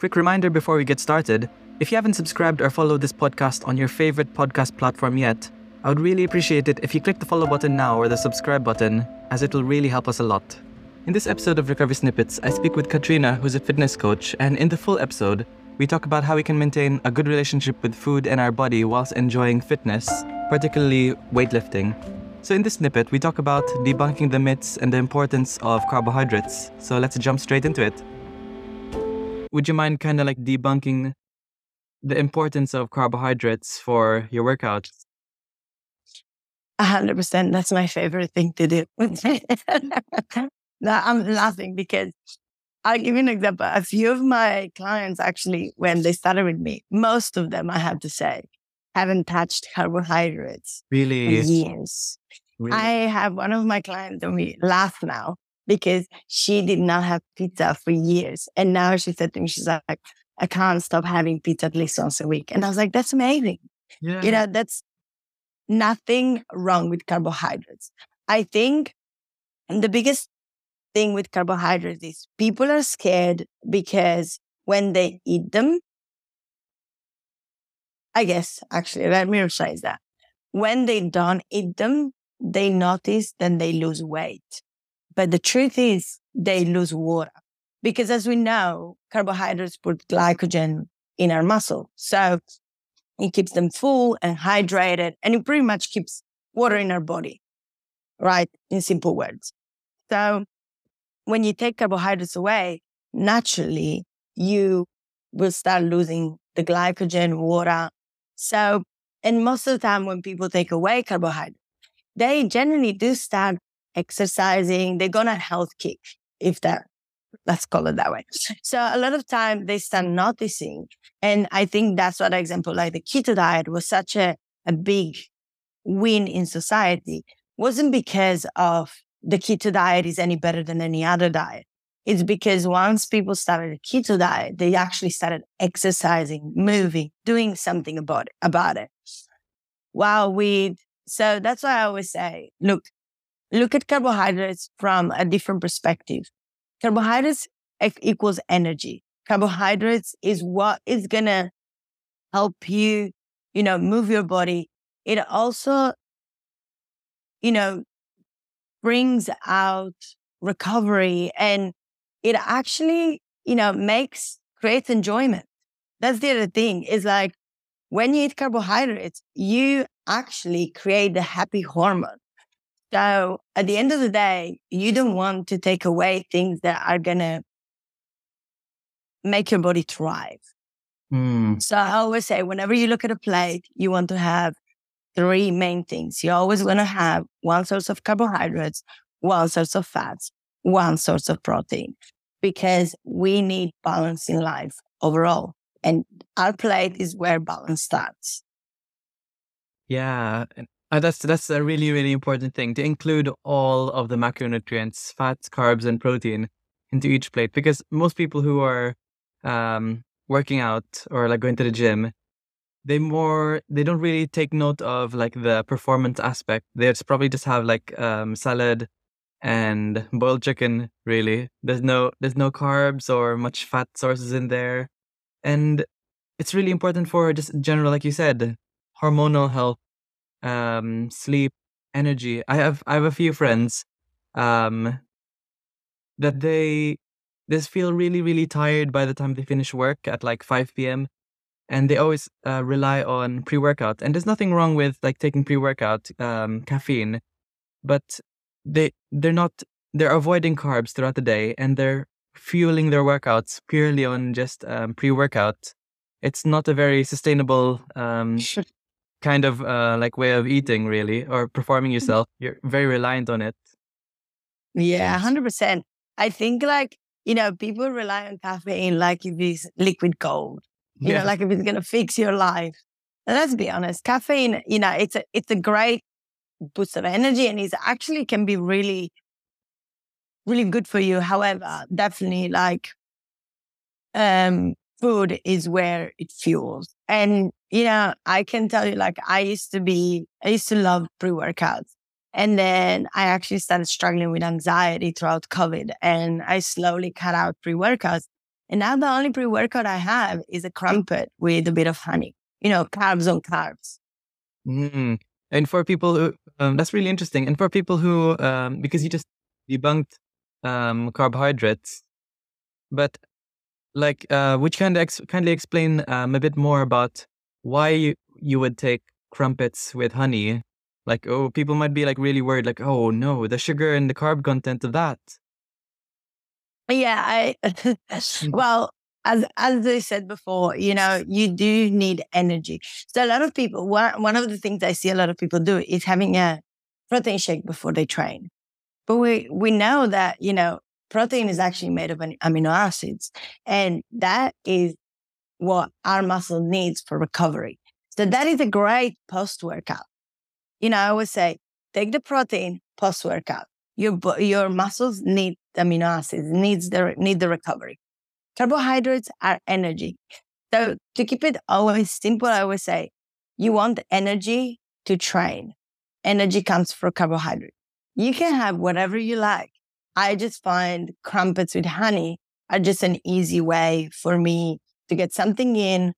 Quick reminder before we get started if you haven't subscribed or followed this podcast on your favorite podcast platform yet, I would really appreciate it if you click the follow button now or the subscribe button, as it will really help us a lot. In this episode of Recovery Snippets, I speak with Caterina, who's a fitness coach, and in the full episode, we talk about how we can maintain a good relationship with food and our body whilst enjoying fitness, particularly weightlifting. So, in this snippet, we talk about debunking the myths and the importance of carbohydrates. So, let's jump straight into it. Would you mind kind of like debunking the importance of carbohydrates for your workouts? A hundred percent. That's my favorite thing to do. no, I'm laughing because I'll give you an example. A few of my clients actually, when they started with me, most of them, I have to say, haven't touched carbohydrates really in years. Really? I have one of my clients and we laugh now because she did not have pizza for years. And now she said to me, she's like, I can't stop having pizza at least once a week. And I was like, that's amazing. Yeah. You know, that's nothing wrong with carbohydrates. I think the biggest thing with carbohydrates is people are scared because when they eat them, I guess actually, let me rephrase that. When they don't eat them, they notice then they lose weight. But the truth is they lose water because as we know, carbohydrates put glycogen in our muscle. So it keeps them full and hydrated and it pretty much keeps water in our body, right? In simple words. So when you take carbohydrates away, naturally you will start losing the glycogen, water. So, and most of the time when people take away carbohydrates, they generally do start exercising. They go on a health kick, if that let's call it that way. So a lot of time they start noticing. And I think that's what example, like the keto diet was such a, a big win in society wasn't because of the keto diet is any better than any other diet. It's because once people started a keto diet, they actually started exercising, moving, doing something about it, about it. While we, so that's why I always say, look, look at carbohydrates from a different perspective. Carbohydrates eh, equals energy. Carbohydrates is what is going to help you, you know, move your body. It also, you know, brings out recovery and it actually, you know, makes, creates enjoyment. That's the other thing is like when you eat carbohydrates, you actually create the happy hormone. So at the end of the day, you don't want to take away things that are going to make your body thrive. Mm. So I always say, whenever you look at a plate, you want to have three main things. You're always want to have one source of carbohydrates, one source of fats, one source of protein, because we need balance in life overall. And our plate is where balance starts. Yeah. Uh, that's that's a really really important thing to include all of the macronutrients, fats, carbs, and protein into each plate because most people who are um, working out or like going to the gym, they more they don't really take note of like the performance aspect. They probably just have like um, salad and boiled chicken. Really, there's no there's no carbs or much fat sources in there, and it's really important for just general, like you said, hormonal health um, sleep, energy. I have I have a few friends um, that they just feel really really tired by the time they finish work at like 5 p.m. and they always uh, rely on pre-workout. And there's nothing wrong with like taking pre-workout um, caffeine, but they they're not they're avoiding carbs throughout the day and they're fueling their workouts purely on just um, pre-workout. It's not a very sustainable um, kind of uh, like way of eating really or performing mm-hmm. yourself. You're very reliant on it. Yeah 100% i think like you know people rely on caffeine like if it's liquid gold you yeah. know like if it's gonna fix your life. And let's be honest caffeine you know it's a it's a great boost of energy and it actually can be really really good for you. However definitely like um food is where it fuels. And you know, I can tell you, like, I used to be, I used to love pre workouts. And then I actually started struggling with anxiety throughout COVID and I slowly cut out pre workouts. And now the only pre workout I have is a crumpet with a bit of honey, you know, carbs on carbs. Mm. And for people who, um, that's really interesting. And for people who, um, because you just debunked um, carbohydrates, but like, uh, which kind of ex- kindly explain um, a bit more about why you, you would take crumpets with honey? Like, oh, people might be like really worried, like, oh no, the sugar and the carb content of that. Yeah, I hmm. well, as as I said before, you know, you do need energy. So a lot of people, one one of the things I see a lot of people do is having a protein shake before they train. But we we know that you know protein is actually made of amino acids, and that is what our muscle needs for recovery. So that is a great post workout. You know, I always say take the protein post workout. Your your muscles need amino acids, needs the need the recovery. Carbohydrates are energy. So to keep it always simple, I always say you want energy to train. Energy comes from carbohydrate. You can have whatever you like. I just find crumpets with honey are just an easy way for me to get something in